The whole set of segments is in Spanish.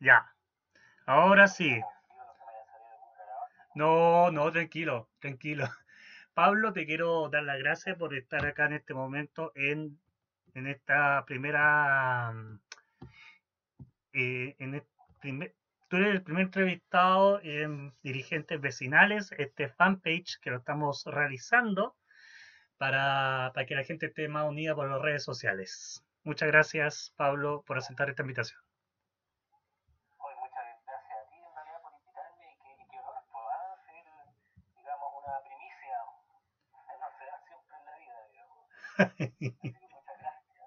Ya, ahora sí. No, no, tranquilo, tranquilo. Pablo, te quiero dar las gracias por estar acá en este momento en, en esta primera... eh, en primer- tú eres el primer entrevistado en dirigentes vecinales, este fanpage que lo estamos realizando para, para que la gente esté más unida por las redes sociales. Muchas gracias, Pablo, por aceptar esta invitación. Oye, muchas gracias a ti en realidad por invitarme y qué, y qué honor poder ser, digamos, una primicia. No se da siempre en la vida, digamos. Así que muchas gracias.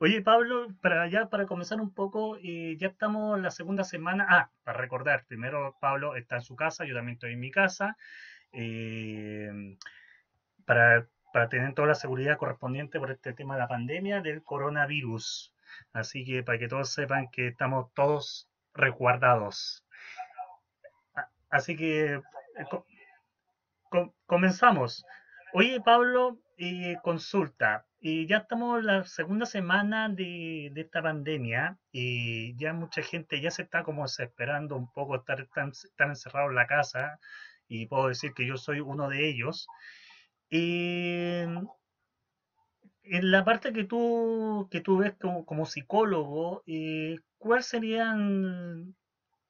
Oye, Pablo, para ya para comenzar un poco, eh, ya estamos en la segunda semana. Ah, para recordar, primero Pablo está en su casa, yo también estoy en mi casa, eh, para, para tener toda la seguridad correspondiente por este tema de la pandemia del coronavirus. Así que para que todos sepan que estamos todos resguardados. Así que eh, co- co- comenzamos. Oye, Pablo, consulta. Y ya estamos en la segunda semana de, esta pandemia y ya mucha gente ya se está como desesperando un poco estar tan, encerrado en la casa y puedo decir que yo soy uno de ellos. Y en la parte que tú, que tú ves como, como psicólogo, eh, ¿cuál serían,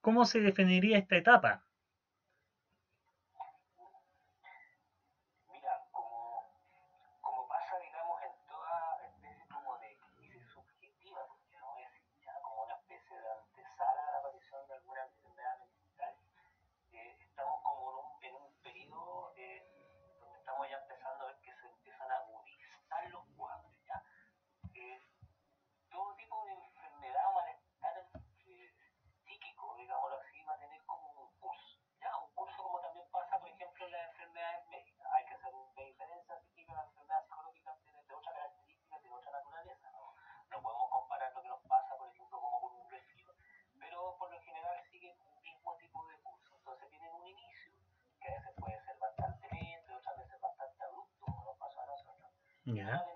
cómo se definiría esta etapa? Mira, como, como pasa, digamos, en toda especie como de crisis subjetiva, porque no es ya como una especie de antesala a la aparición de alguna enfermedad mental, eh, estamos como en un, en un periodo eh, donde estamos ya empezando a ver que se empiezan a agudizar los cuadros, ¿ya? Eh, todo tipo de enfermedad o malestar eh, psíquico, digámoslo así, va a tener como un curso, ¿ya? Un curso como también pasa, por ejemplo, en las enfermedades médicas. Hay que hacer una diferencia psíquica, las enfermedades psicológicas tienen de otra característica, de otra naturaleza, ¿no? No podemos comparar lo que nos pasa, por ejemplo, como con un resfrío, pero por lo general siguen un mismo tipo de curso. Entonces tienen un inicio, que a veces puede ser bastante lento, otras veces bastante abrupto, como nos pasó a nosotros.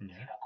Yeah.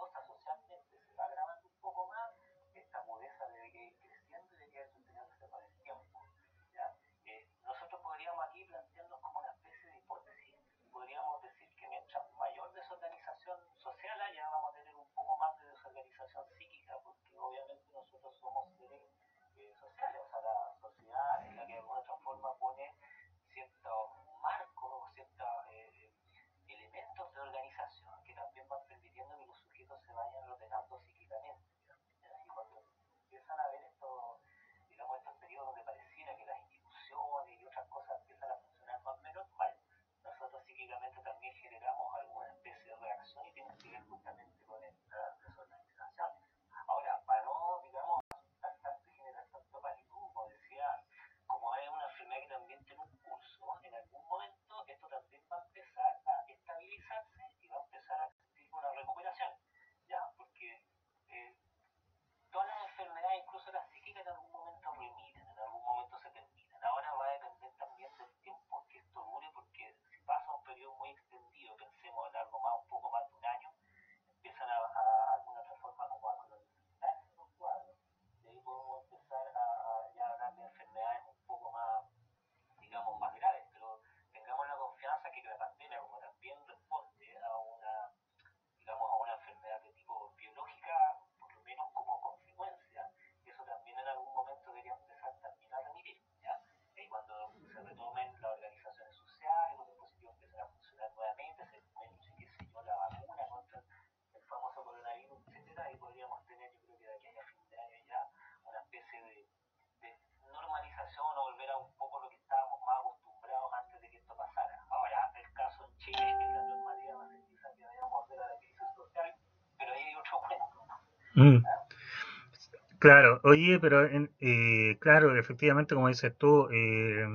Mm, claro, oye, pero en- eh, claro, efectivamente, como dices tú, eh,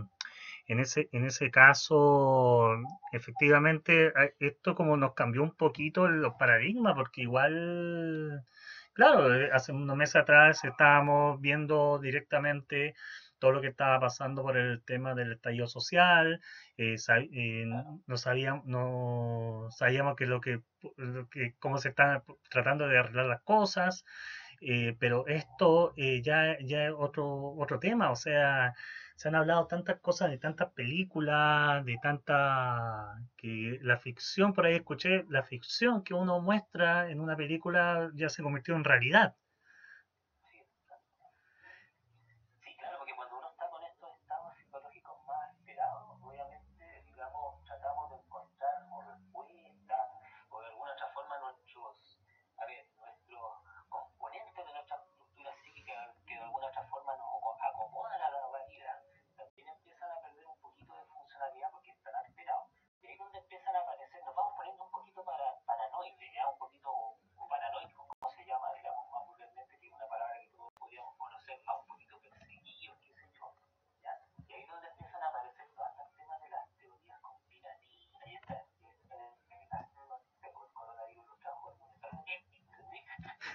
en ese, en ese caso, efectivamente, esto como nos cambió un poquito los paradigmas, porque igual, claro, eh, hace unos meses atrás estábamos viendo directamente todo lo que estaba pasando por el tema del estallido social, eh, eh, no sabíamos, no sabíamos que lo que, lo que cómo se están tratando de arreglar las cosas, eh, pero esto ya, ya es otro, otro tema, o sea, se han hablado tantas cosas de tantas películas, de tanta que la ficción, por ahí escuché, la ficción que uno muestra en una película ya se convirtió en realidad.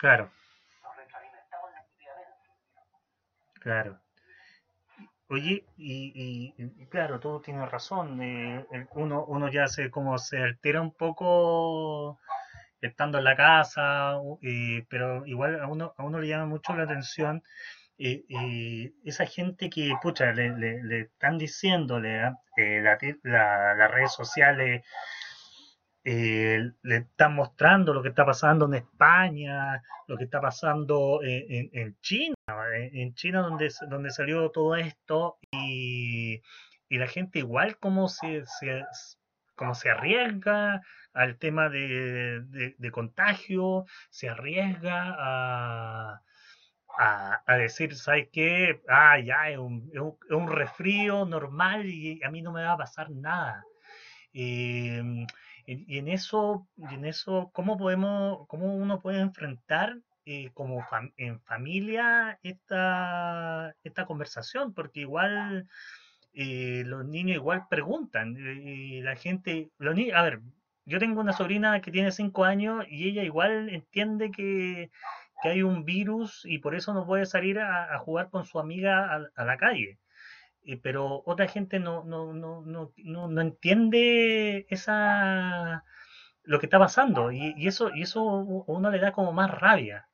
Claro, Nos retroalimentamos negativamente. claro. Oye, y, y- y claro, tú tienes razón. eh, uno, uno ya se como se altera un poco estando en la casa, eh, pero igual a uno, a uno le llama mucho la atención eh, eh, esa gente que, pucha, le, le- le están diciéndole, ¿ah? la la- las redes sociales eh, le están mostrando lo que está pasando en España, lo que está pasando en, China, en, en China donde, donde salió todo esto y, y la gente igual como se, como se arriesga al tema de, de- contagio, se arriesga a, a, decir, ¿sabes qué? Ah, ya, es un, es un, es normal y a mí no me va a pasar nada. Eh, y, en eso, y en eso, ¿cómo podemos, cómo uno puede enfrentar eh, como en familia esta, esta conversación? Porque igual eh, los niños igual preguntan eh, y la gente, los niños, a ver, yo tengo una sobrina que tiene cinco años y ella igual entiende que, que hay un virus y por eso no puede salir a, jugar con su amiga a la calle eh, pero otra gente no, no, no, no, no, no entiende esa lo que está pasando y, y eso y eso uno le da como más rabia.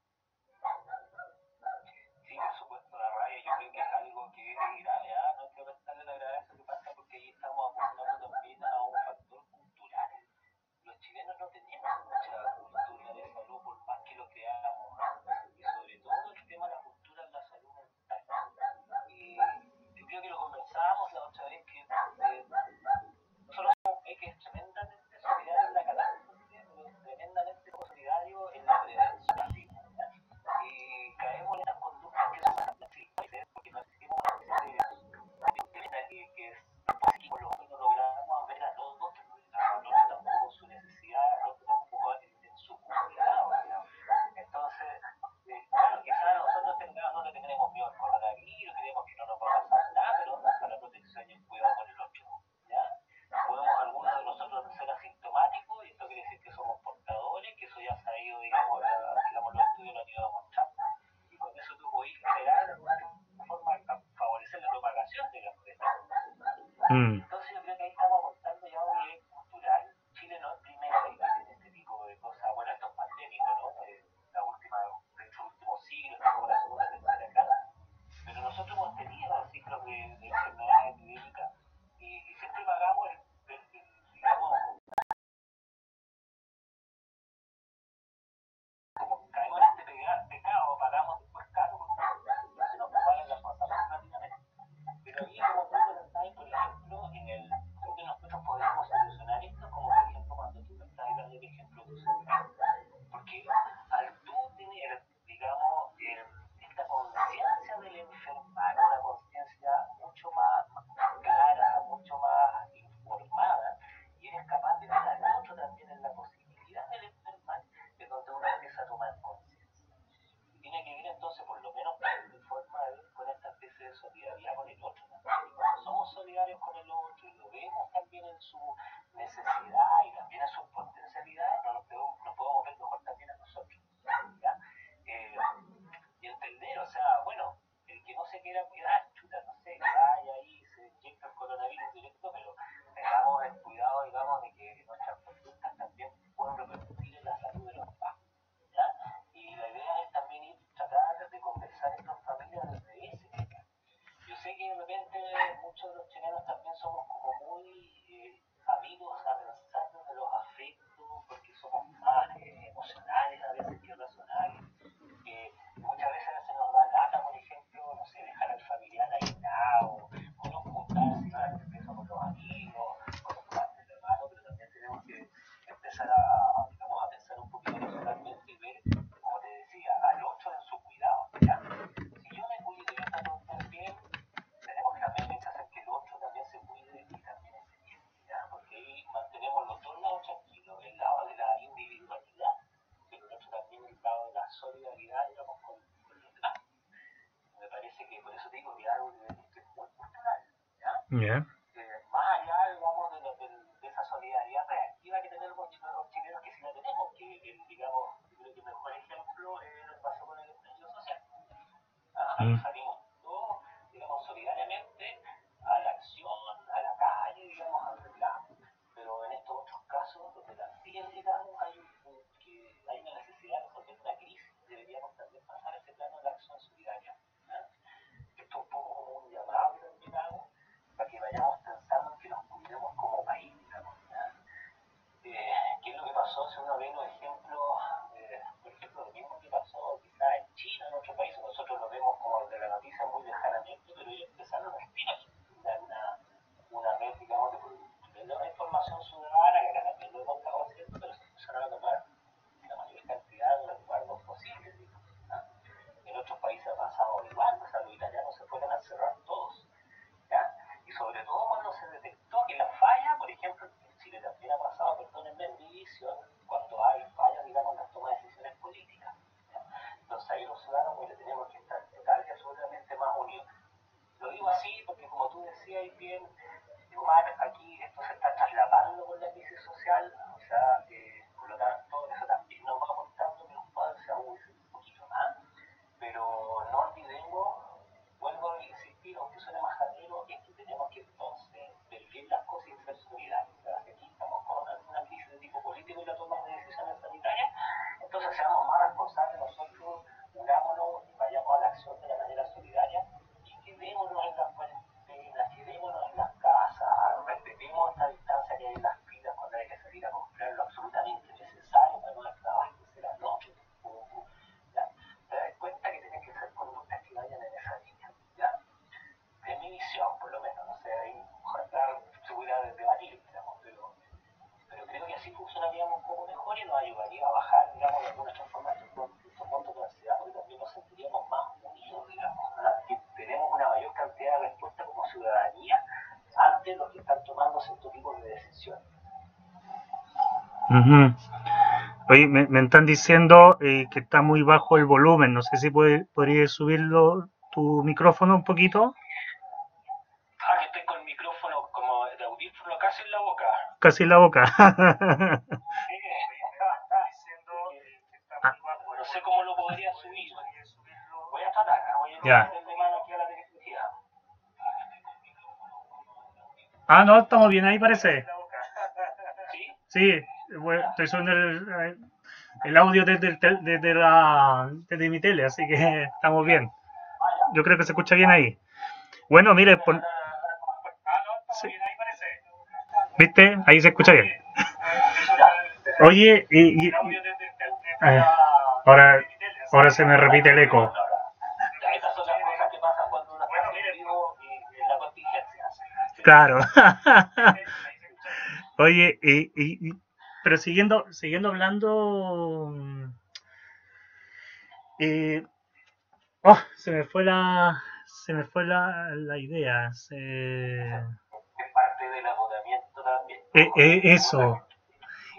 Hmm. Yeah. Uh. Oye, me, me, están diciendo eh, que está muy bajo el volumen. No sé si puede, podrías subirlo tu micrófono un poquito. Ah, que estoy con el micrófono como de audífono casi en la boca. Casi en la boca. ah. No sé cómo lo podría subir. Voy a tratar. Voy a ya. De mano aquí a la. Ah, no, estamos bien ahí, parece. Sí estoy subiendo el, el audio desde, desde, la, desde mi tele, así que estamos bien. Yo creo que se escucha bien ahí. Bueno, mire, pon- sí. ¿viste? Ahí se escucha bien. Oye, y, y- eh, ahora, ahora se me repite el eco. Claro. Oye, y- pero siguiendo, siguiendo hablando, mm, eh, oh, se me fue la, se me fue la, la idea. se- Es parte del agotamiento también. eh, eh, eso.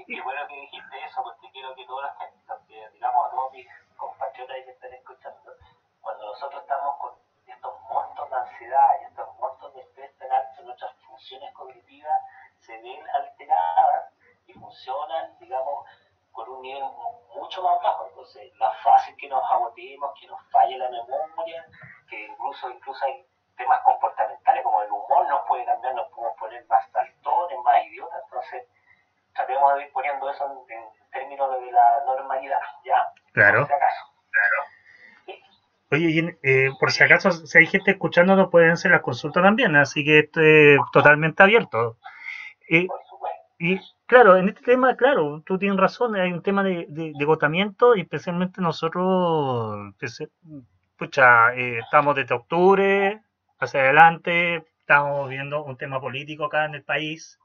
Y qué bueno que dijiste eso, porque quiero que toda la gente, que, digamos a todos mis compatriotas que están escuchando, cuando nosotros estamos con estos montos de ansiedad y estos montos de estrés tan altos, nuestras funciones cognitivas se ven alteradas y funcionan, digamos, con un nivel mu- mucho más bajo. Entonces, es más fácil que nos agotemos, que nos falle la memoria, que incluso, incluso hay temas comportamentales como el humor nos puede cambiar, nos podemos poner más saltones, más idiotas. Entonces, tratemos de ir poniendo eso en, en términos de la normalidad, ¿ya? Claro. Por si acaso. Oye, y en- eh, por si acaso, si hay gente escuchándonos, pueden hacer la consulta también, así que esto es totalmente abierto. Eh, Por supuesto. Y claro, en este tema, claro, tú tienes razón, hay un tema de, agotamiento y especialmente nosotros, que se- pucha, eh, estamos desde octubre hacia adelante, estamos viendo un tema político acá en el país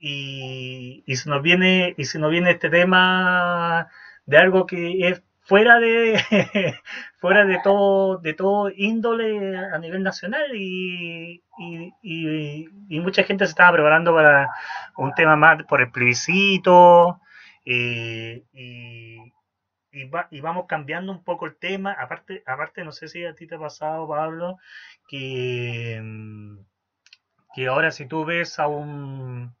y, y nos viene y se nos viene este tema de algo que es fuera de fuera de todo de todo índole a nivel nacional y, y, y- mucha gente se estaba preparando para un tema más por el plebiscito eh, va- y vamos cambiando un poco el tema. Aparte aparte no sé si a ti te ha pasado Pablo que mm, que ahora si tú ves a un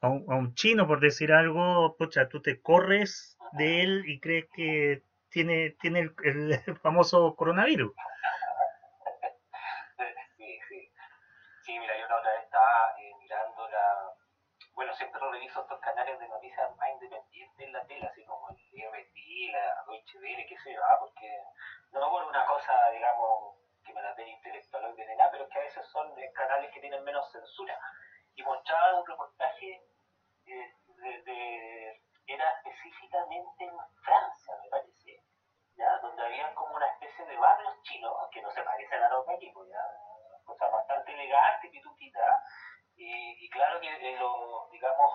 a un, chino, por decir algo, pucha, tú te corres de él y crees que tiene, tiene el, famoso coronavirus. Sí, sí. Sí, mira, yo la otra vez estaba eh, mirando la... Bueno, siempre reviso estos canales de noticias más independientes en la tele, así como el DMT, la Deutsche Welle, qué sé yo, ah, porque no por una cosa, digamos, que me la den intelectual o nada, pero que a veces son eh, canales que tienen menos censura. Y mostraban un reportaje eh, de, de- era específicamente en Francia, me parece, ¿ya? donde había como una especie de barrios chinos, que no se parecen a los de aquí, ya, cosas bastante elegantes, pituquitas, y, y claro que eh, lo, digamos,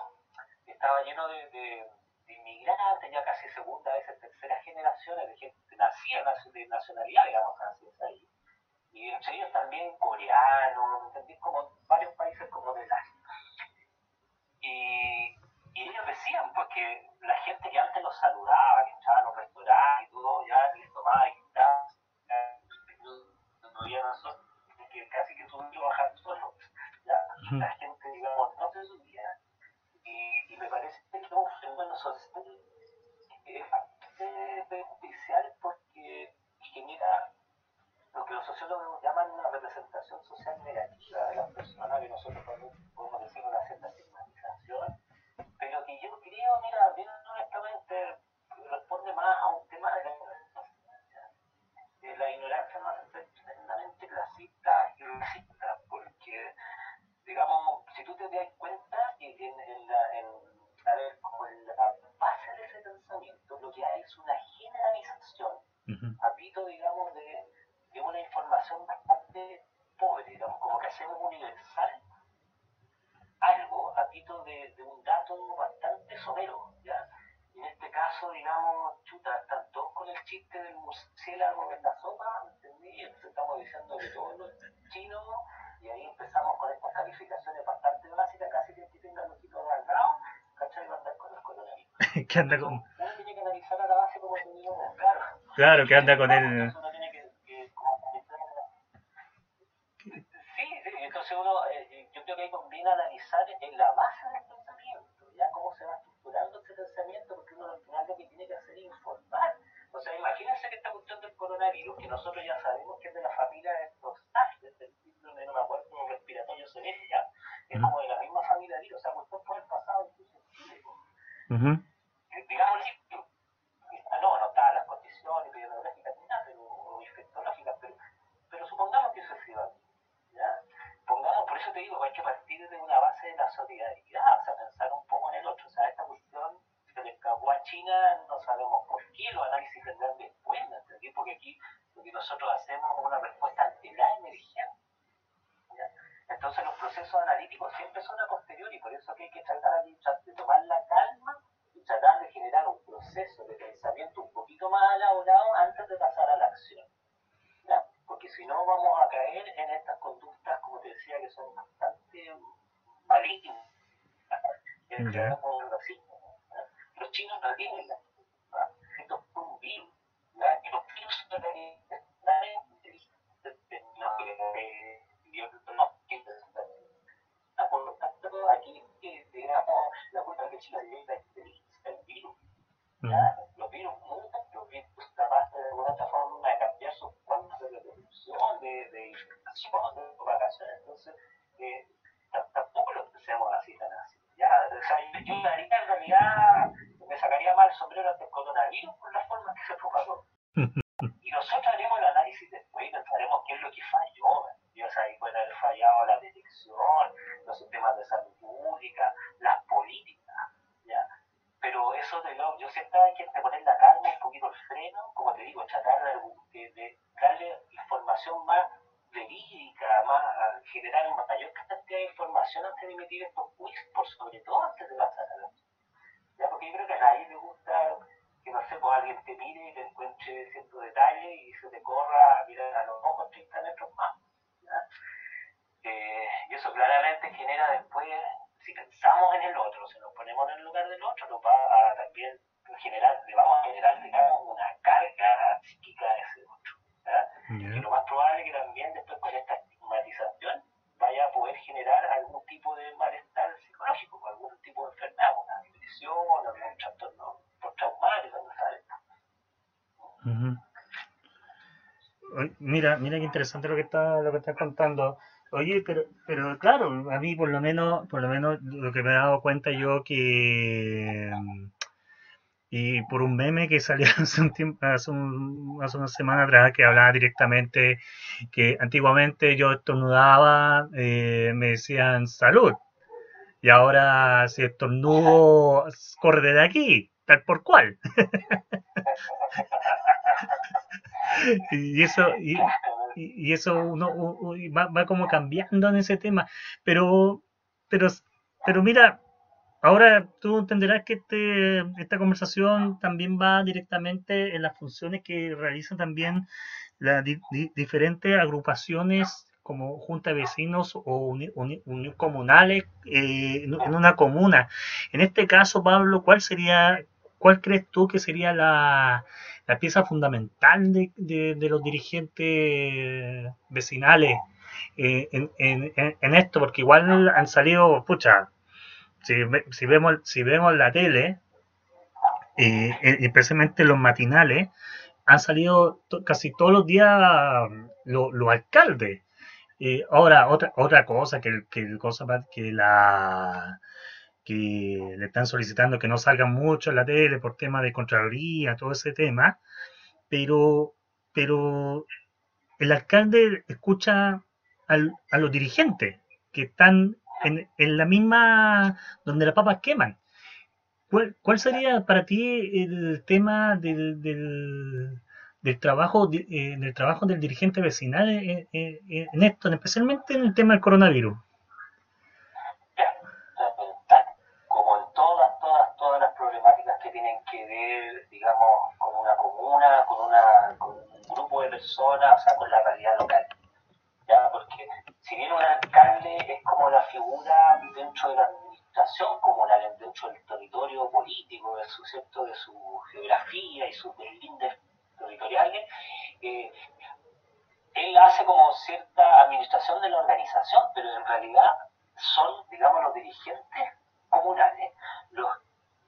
estaba lleno de, de- de inmigrantes, ya casi segunda, a veces tercera generaciones de gente nacida nac- de nacionalidad, digamos, francesa ahí. Y entre ellos también coreanos. Como varios países como del Asia. Y, y ellos decían pues que la gente que antes los saludaba, que entraba a los restaurantes y todo, ya les tomaba distancia, no había razón, que casi que tuvieron que bajar solo. Ya, Ujú. la gente, digamos, no se subía. Y, y me parece que es un fenómeno social que es bastante perjudicial porque genera lo que los sociólogos llaman una representación social negativa de las personas, que nosotros que anda con... Claro, que anda con él. entonces uno, eh, eh, yo creo que ahí conviene analizar en la base del pensamiento, ya cómo se va estructurando este pensamiento, porque uno al final lo que tiene que hacer es informar. O sea, imagínense que esta cuestión del coronavirus, que nosotros ya sabemos que es de la familia de estos SARS, del síndrome, de me acuerdo, respiratorio severo, ya, es como de la misma familia virus, o sea, cuestión por el pasado, entonces, uh -huh. La culpa que China Mira, mira qué interesante lo que está, lo que estás contando. Oye, pero, pero claro, a mí por lo menos, por lo menos lo que me he dado cuenta yo que y por un meme que salió hace un tiempo, hace, un, hace una semana atrás que hablaba directamente que antiguamente yo estornudaba, eh, me decían salud. Y ahora si estornudo, corre de aquí, tal por cual. y eso, y, eso uno, va, va, como cambiando en ese tema. Pero, pero, pero mira, ahora tú entenderás que este, esta conversación también va directamente en las funciones que realizan también las diferentes agrupaciones como junta de vecinos o unión comunales eh, en una comuna. En este caso, Pablo, ¿cuál sería, cuál crees tú que sería la, la pieza fundamental de, de, los dirigentes vecinales eh, en, en, esto, porque igual han salido, pucha, si, si vemos, si vemos la tele, eh, eh especialmente los matinales, han salido casi todos los días los alcaldes. Eh, ahora, otra, otra cosa que, que, que la que le están solicitando que no salgan mucho en la tele por tema de Contraloría, todo ese tema, pero, pero el alcalde escucha al, a los dirigentes que están en, en, la misma donde las papas queman. ¿Cuál, cuál sería para ti el tema del, del, del trabajo eh, del trabajo del dirigente vecinal en, en, en esto, especialmente en el tema del coronavirus? que ver, digamos, con una comuna, con, una, con un grupo de personas, o sea, con la realidad local. ¿ya? Porque si bien un alcalde es como la figura dentro de la administración comunal, dentro del territorio político, de su, de su geografía y sus deslindes territoriales, eh, él hace como cierta administración de la organización, pero en realidad son, digamos, los dirigentes comunales los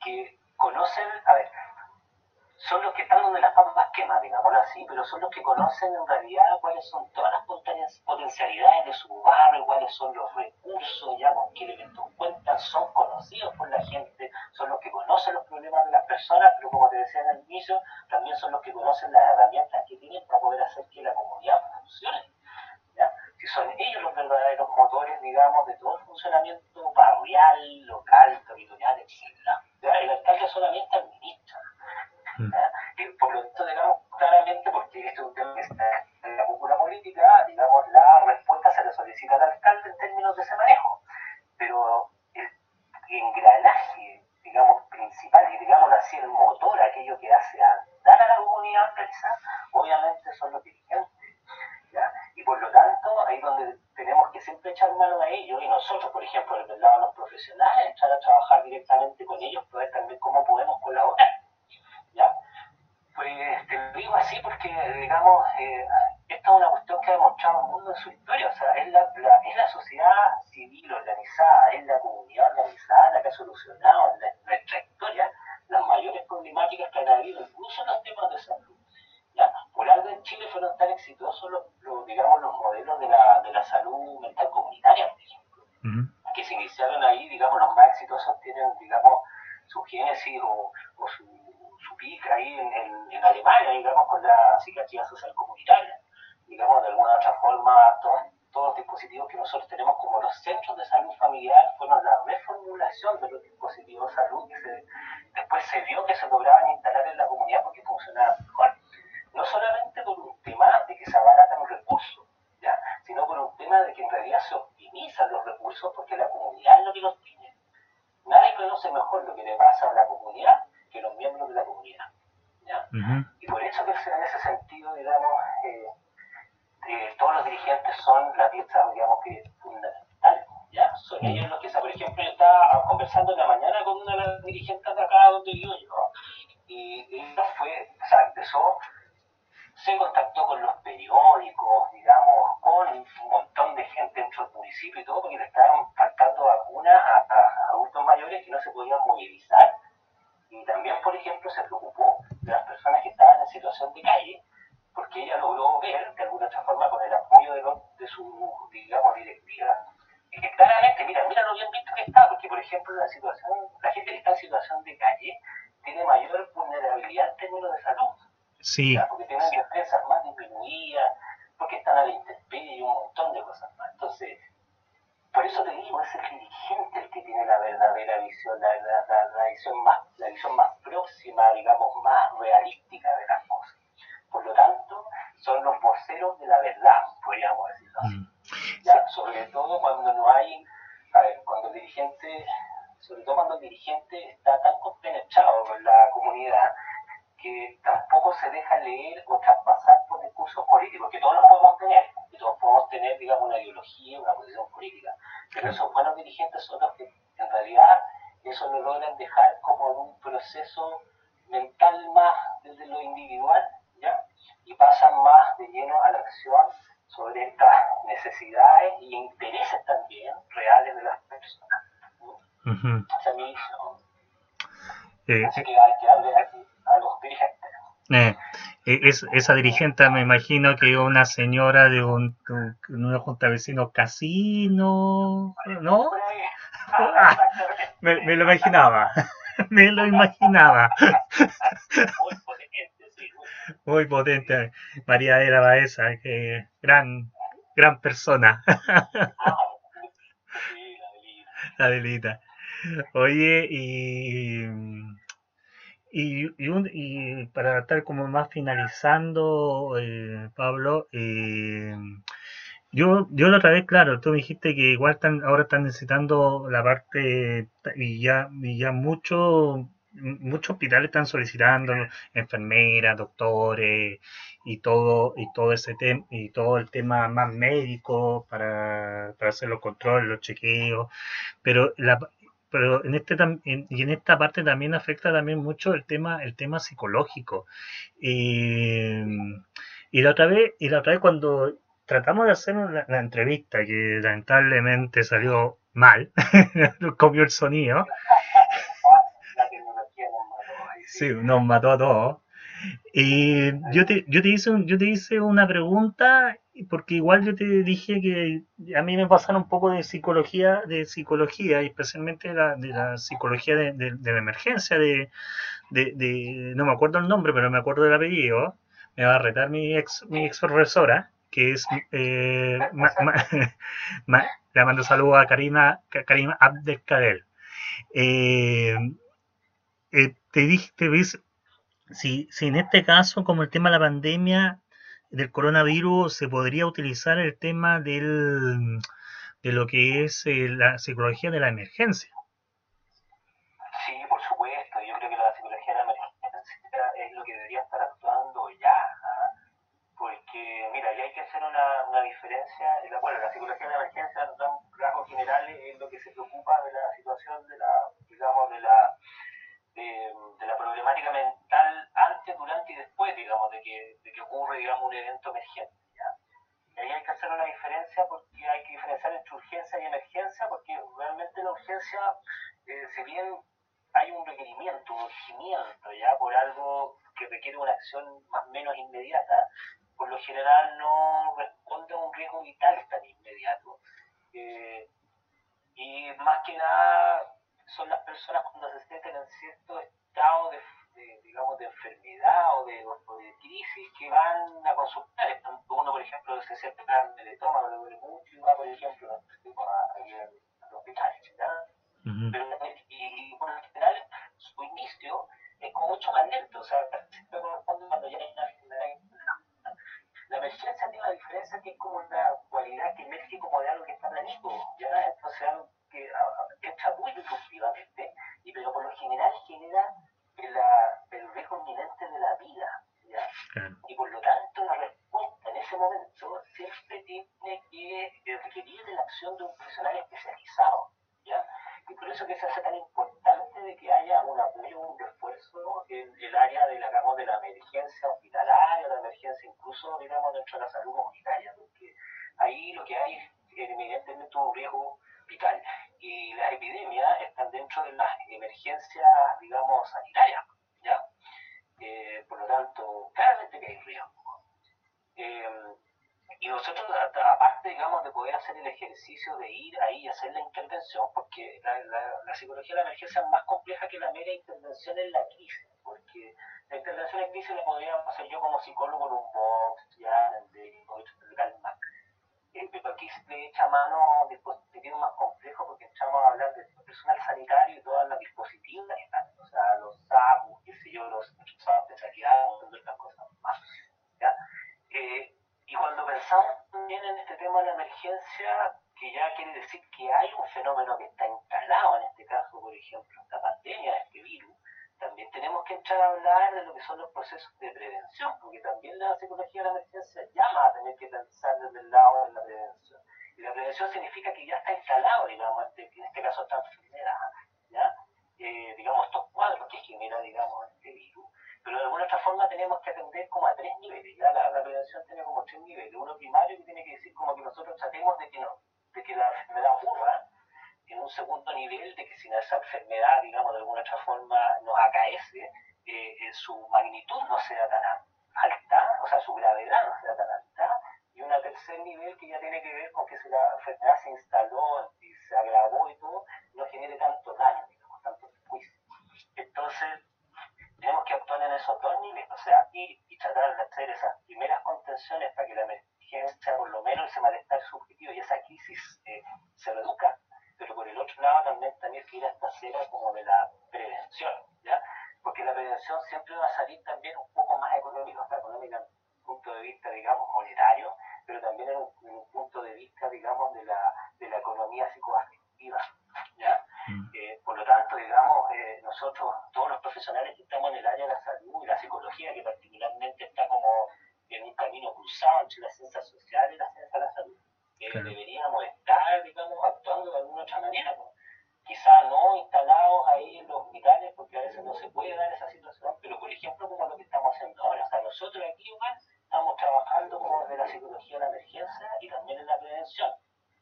que conocen, a ver, son los que están donde las papas queman, digámoslo así, pero son los que conocen en realidad cuáles son todas las potencialidades de su barrio, cuáles son los recursos, ya con qué elementos cuentan, son conocidos por la gente, son los que conocen los problemas de las personas, pero como te decía el inicio, también son los que conocen las herramientas que tienen para poder hacer que la comunidad funcione. ¿ya? Si son ellos los verdaderos motores, digamos, de todo el funcionamiento barrial, local, territorial, que se iniciaron ahí, digamos, los más exitosos tienen, digamos, su génesis o, o su, su pica ahí en, en, Alemania, digamos, con la psiquiatría social comunitaria. Digamos, de alguna otra forma, todos, todos los dispositivos que nosotros tenemos como los centros de salud familiar fueron la reformulación de los dispositivos de salud que después se que se lograban instalar en la comunidad porque funcionaban mejor. No solamente por un tema de que se abaratan los recursos, ¿ya? sino por un tema de que en realidad se optimizan los recursos porque la comunidad es lo que los tiene. Nadie conoce mejor lo que le pasa a la comunidad que los miembros de la comunidad. ¿ya? Y por eso que en ese sentido, digamos, eh, eh, todos los dirigentes son la pieza, digamos, que fundamental. ¿ya? Son mm. ellos los que, por ejemplo, yo estaba conversando en la mañana con una de las dirigentes de acá donde vivo yo, y ella fue, o sea, empezó, se contactó con los periódicos, digamos, con un montón de gente dentro del municipio y todo, porque le estaban faltando vacunas a, a adultos mayores que no se podían movilizar. Y también, por ejemplo, se preocupó de las personas que estaban en situación de calle, porque ella logró ver, de alguna otra forma, con el apoyo de, de su, digamos, directiva, y que claramente, mira, mira lo bien visto que está, porque, por ejemplo, la situación, la gente que está en situación de calle tiene mayor vulnerabilidad en términos de salud. Sí. Porque tienen defensas más disminuidas, porque están a la intemperie y un montón de cosas más. Entonces, por eso te digo, es el dirigente el que tiene la verdadera visión, la, la, la, visión, más, la visión más próxima, digamos, más realística de las cosas. Por lo tanto, son los voceros de la verdad, podríamos decirlo así. Mm. ¿Ya? Sobre todo cuando no hay, a ver, cuando el dirigente, sobre todo cuando el dirigente está tan compenetrado con la comunidad, que tampoco se deja leer o traspasar por discursos políticos, que todos los podemos tener, que todos podemos tener, digamos, una ideología, una posición política, pero esos buenos dirigentes son los que en realidad eso lo logran dejar como en un proceso mental más desde lo individual y pasan más de lleno a la acción sobre estas necesidades y intereses también reales de las personas. Esa es mi visión. Eh, Así que hay que hablar aquí a los dirigentes. Eh, eh, es, esa dirigente me imagino que una señora de un, un, una junta de vecinos casino, ¿no? Ah, me, me, lo imaginaba, me lo imaginaba. Muy potente. María de la Baeza, que gran, gran persona. la delita. Oye, y, y, y, para estar como más finalizando, eh, Pablo, eh, yo, yo la otra vez, claro, tú me dijiste que igual están, ahora están necesitando la parte y ya, y ya mucho muchos hospitales están solicitando enfermeras, doctores y todo y todo ese tema y todo el tema más médico para, hacer los controles, los chequeos, pero la pero en este y en esta parte también afecta también mucho el tema el tema psicológico y la otra vez y la otra vez cuando tratamos de hacer la entrevista que lamentablemente salió mal comió el sonido Sí, nos mató a todos. Y yo te, yo te hice yo te hice una pregunta porque igual yo te dije que a mí me pasaron un poco de psicología, de psicología, especialmente la, de la psicología de, la emergencia, de, de, no me acuerdo el nombre, pero me acuerdo del apellido, me va a retar mi ex, mi ex profesora, que es, eh, le mando saludos a Karina, Karina Abdelkader. Eh, eh, te dije, te si, si en este caso, como el tema de la pandemia del coronavirus, se podría utilizar el tema del, de lo que es la psicología de la emergencia. una, diferencia. La, bueno, la psicología de emergencia, en rasgos generales, es lo que se preocupa de la situación, de la, digamos, de la, de, la problemática mental antes, durante y después, digamos, de que, de que ocurre, digamos, un evento emergente. Y ahí hay que hacer una diferencia porque hay que diferenciar entre urgencia y emergencia, porque realmente la urgencia, eh, si bien hay un requerimiento, un urgimiento, ya por algo que requiere una acción más o menos inmediata, por lo general no responde a un riesgo vital tan inmediato. Eh, y más que nada son las personas cuando se sienten en cierto estado de, digamos, de enfermedad o de, crisis que van a consultar. Uno, por ejemplo, se siente grande de estómago, le duele mucho y va, por ejemplo, a, los hospitales. Pero, y, por lo general, su inicio es con mucho más lento. O sea, cuando ya hay una la emergencia tiene una diferencia que es como una cualidad que emerge como de algo que está planito, ¿ya? Entonces algo que está muy disruptivamente, y pero por lo general genera el riesgo inminente de la vida, ¿ya? Y por lo tanto la respuesta en ese momento siempre tiene que requerir de la acción de un profesional especializado, ¿ya? Y por eso que se hace tan importante de que haya un apoyo, un refuerzo en el área de la, digamos, de la emergencia hospitalaria, la emergencia incluso, digamos, dentro de la salud comunitaria, porque ahí lo que hay es evidentemente un riesgo vital. Y las epidemias están dentro de las emergencias, digamos, sanitarias, ¿ya? Eh, por lo tanto, claramente que hay riesgo. Eh, y nosotros, aparte, digamos, de poder hacer el ejercicio de ir ahí y hacer la intervención, porque la, la, psicología de la emergencia es más compleja que la mera intervención en la crisis, porque la intervención en crisis la podría hacer yo como psicólogo en un box, ya, de, calma. Eh, pero aquí se le echa mano dispositivos más complejos porque echamos a hablar del personal sanitario y todas las dispositivos que están, o sea, los SAPU, qué sé yo, los SAPU especializados, todas estas cosas más. ¿ya? Eh, y cuando pensamos también en este tema de la emergencia, que ya quiere decir que hay un fenómeno que está instalado, en este caso, por ejemplo, esta pandemia, este virus, también hablar de lo que son los procesos de prevención, porque también la psicología de la emergencia llama a tener que pensar desde el lado de la prevención. Y la prevención significa que ya está instalado, digamos, este, en este caso esta enfermedad, ¿ya? Eh, digamos, estos cuadros que genera, digamos, este virus pero de alguna otra forma tenemos que atender como a tres niveles. Ya la, prevención tiene como tres niveles. Uno primario que tiene que decir como que nosotros tratemos de que, no, de que la enfermedad ocurra. En un segundo nivel de que si esa enfermedad, digamos, de alguna otra forma nos acaece, eh, su magnitud no sea tan alta, o sea, su gravedad no sea tan alta. Y un tercer nivel que ya tiene que ver con que si la enfermedad se instaló y se agravó y todo, no genere tanto daño, digamos, tanto juicio. Entonces, tenemos que actuar en esos dos niveles, o sea, ir y tratar de hacer esas primeras contenciones para que la emergencia, por lo menos ese malestar subjetivo y esa crisis eh, se reduzca, pero por el otro lado también tener que ir a esta cera como de la prevención, ¿ya? Porque la prevención siempre va a salir también un poco más económica, o sea, económica desde un punto de vista, digamos, monetario, pero también en un, punto de vista, digamos, de la, de la economía psicoafectiva, ¿ya? Mm. Eh, por lo tanto, digamos, eh, nosotros, todos los profesionales que estamos en el área de la salud y la psicología, que particularmente está como en un camino cruzado entre la ciencia social y la ciencia de la salud, eh, deberíamos estar, digamos, actuando de alguna otra manera. Pues. Quizá no instalados ahí en los hospitales, porque a veces no se puede dar esa situación, pero por ejemplo, como lo que estamos haciendo ahora. O sea, nosotros aquí igual estamos trabajando como desde la psicología de la emergencia y también en la prevención.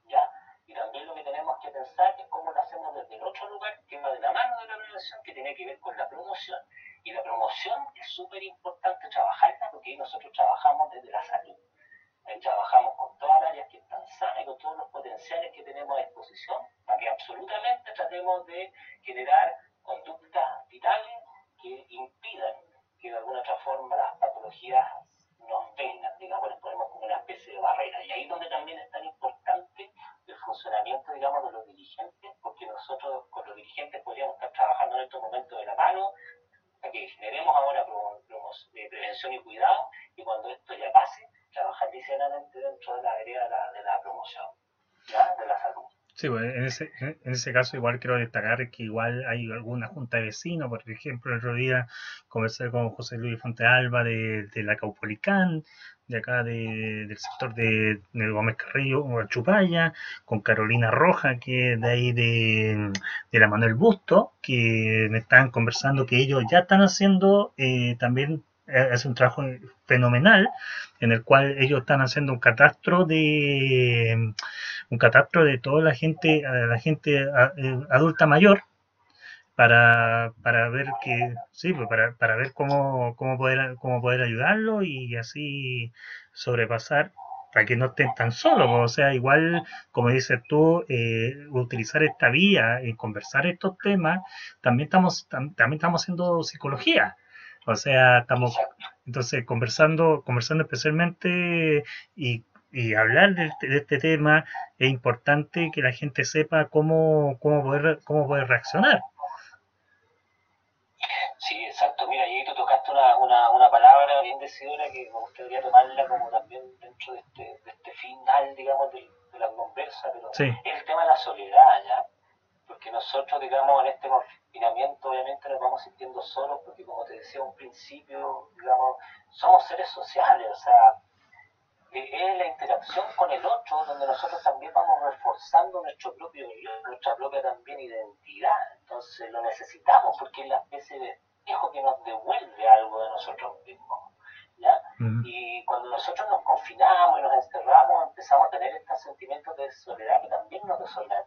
¿ya? Y también lo que tenemos que pensar es cómo lo hacemos desde el otro lugar, que va de la mano de la prevención, que tiene que ver con la promoción. Y la promoción es súper importante trabajarla porque ahí nosotros trabajamos desde la salud. Ahí trabajamos con todas las áreas que están sanas y con todos los potenciales que tenemos a disposición para que absolutamente tratemos de generar conductas vitales que impidan que de alguna otra forma las patologías nos vengan, digamos, les ponemos como una especie de ahí es donde también es tan importante el funcionamiento, digamos, de los dirigentes, porque nosotros con los dirigentes podríamos estar trabajando en estos momentos de la mano, para que generemos ahora de prevención y cuidado, y cuando esto ya pase, trabajar ligeramente dentro de la área de la, de la promoción ¿ya? de la salud. Sí, pues en ese, en ese caso igual quiero destacar que igual hay alguna junta de vecinos, por ejemplo, el otro día conversé con José Luis Fontealba de, de la Caupolicán, de acá de, del sector de, Gómez Carrillo, Chupaya, con Carolina Roja, que es de ahí de, de la Manuel Busto, que me están conversando que ellos ya están haciendo eh, también es un trabajo fenomenal en el cual ellos están haciendo un catastro de un catastro de toda la gente la gente eh, adulta mayor para, para ver que sí pues para, para ver cómo, cómo poder cómo poder ayudarlo y así sobrepasar para que no estén tan solos o sea igual como dices tú eh, utilizar esta vía y conversar estos temas también estamos también estamos haciendo psicología o sea, estamos entonces conversando, conversando especialmente y, y hablar de este, de este, tema, es importante que la gente sepa cómo, cómo, poder, cómo poder reaccionar. Sí, exacto. Mira, y ahí tú tocaste una, una, una palabra bien decidora que me gustaría tomarla como también dentro de este, de este final, digamos, de, de la conversa, pero sí. es el tema de la soledad, ¿ya? Porque nosotros, digamos, en este confinamiento obviamente nos vamos sintiendo solos porque como te decía un principio, digamos, somos seres sociales, o sea, es la interacción con el otro donde nosotros también vamos reforzando nuestro propio nuestra propia también identidad. Entonces lo necesitamos porque es la especie de espejo que nos devuelve algo de nosotros mismos. ¿ya? Y cuando nosotros nos confinamos y nos encerramos, empezamos a tener estos sentimientos de soledad que también nos desolan.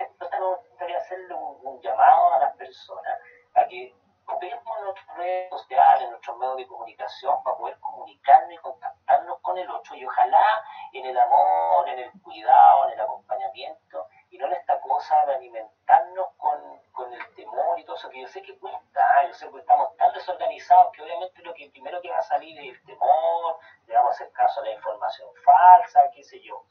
Entonces me gustaría hacerle un, llamado a las personas a que ocupemos nuestras redes sociales, nuestros medios de comunicación para poder comunicarnos y contactarnos con el otro. Y ojalá en el amor, en el cuidado, en el acompañamiento y no en esta cosa de alimentarnos con, con el temor y todo eso que yo sé que cuesta, yo sé que estamos tan desorganizados que obviamente lo que primero que va a salir es el temor, le vamos a hacer caso a la información falsa, qué sé yo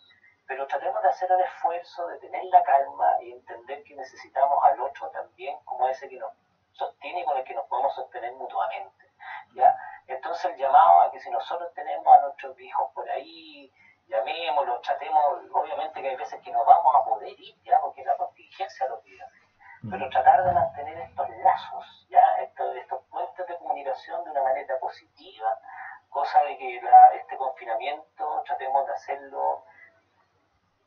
pero tratemos de hacer el esfuerzo de tener la calma y entender que necesitamos al otro también como ese que nos sostiene y con el que nos podemos sostener mutuamente. ¿ya? Entonces el llamado a que si nosotros tenemos a nuestros hijos por ahí, llamémoslos, tratemos, obviamente que hay veces que no vamos a poder ir, ya porque la contingencia lo pide, pero tratar de mantener estos lazos, ya estos, estos puentes de comunicación de una manera positiva, cosa de que la, este confinamiento tratemos de hacerlo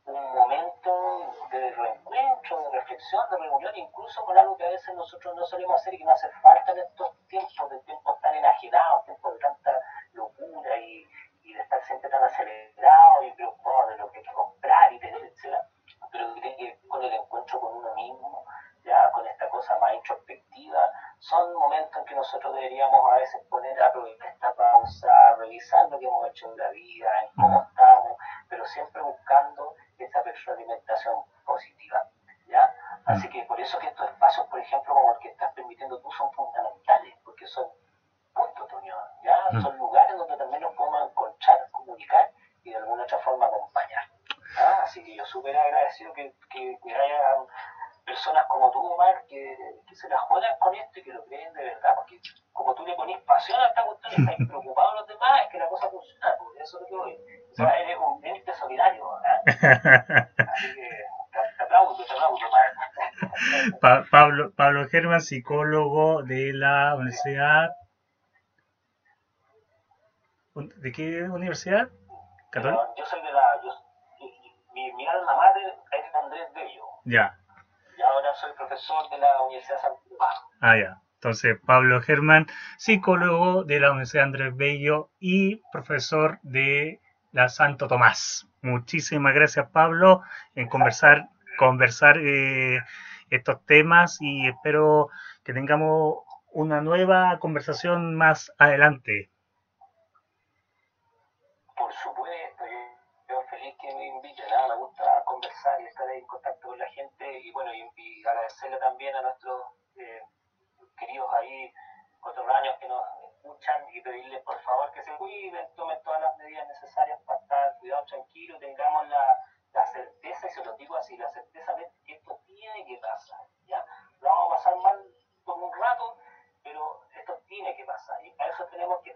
un momento de reencuentro, de reflexión, de reunión, incluso con algo que a veces nosotros no solemos hacer y que no hace falta en estos tiempos, de tiempos tan enajenados, tiempos de tanta locura y, y de estar siempre tan acelerado y preocupado de lo que hay que comprar y tener, etc. Pero que con el encuentro con uno mismo, ya con esta cosa más introspectiva, son momentos en que nosotros deberíamos a veces poner a esta pausa, revisar lo que hemos hecho en la vida, en cómo estamos, pero siempre buscando esa retroalimentación positiva. ¿ya? Así que por eso que estos espacios, por ejemplo, como el que estás permitiendo tú, son fundamentales, porque son puntos de unión, ¿ya? son lugares donde también nos podemos encontrar, comunicar y de alguna otra forma acompañar. ¿ya? Así que yo súper agradecido que, que, que haya personas como tú, Omar, que, que, se la juegan con esto y que lo creen de verdad, porque como tú le pones pasión a esta cuestión estás preocupado de los demás, es que la cosa funciona, por eso es lo que voy. O sea, eres un ente solidario, ¿verdad? Así que te aplaudo, te aplaudo, Omar. Pa Pablo, Pablo Germán, psicólogo de la Universidad. ¿De qué universidad? ¿Católica? Yo soy de la. Yo, mi, mi alma mater es Andrés Bello. Ya y ahora soy profesor de la Universidad de San Pablo. Ah, ya. Entonces, Pablo Germán, psicólogo de la Universidad Andrés Bello y profesor de la Santo Tomás. Muchísimas gracias, Pablo, en conversar, conversar eh, estos temas y espero que tengamos una nueva conversación más adelante. Por supuesto, yo feliz que me inviten, me gusta conversar y estar en contacto con la gente y bueno, y, agradecerle también a nuestros eh, queridos ahí cotorraños que nos un y pedirles por favor que se cuiden, tomen todas las medidas necesarias para estar cuidados tranquilos, tengamos la, la, certeza, y se los digo así, la certeza de que esto tiene que pasar, ¿ya? Lo vamos a pasar mal por un rato, pero esto tiene que pasar, y para eso tenemos que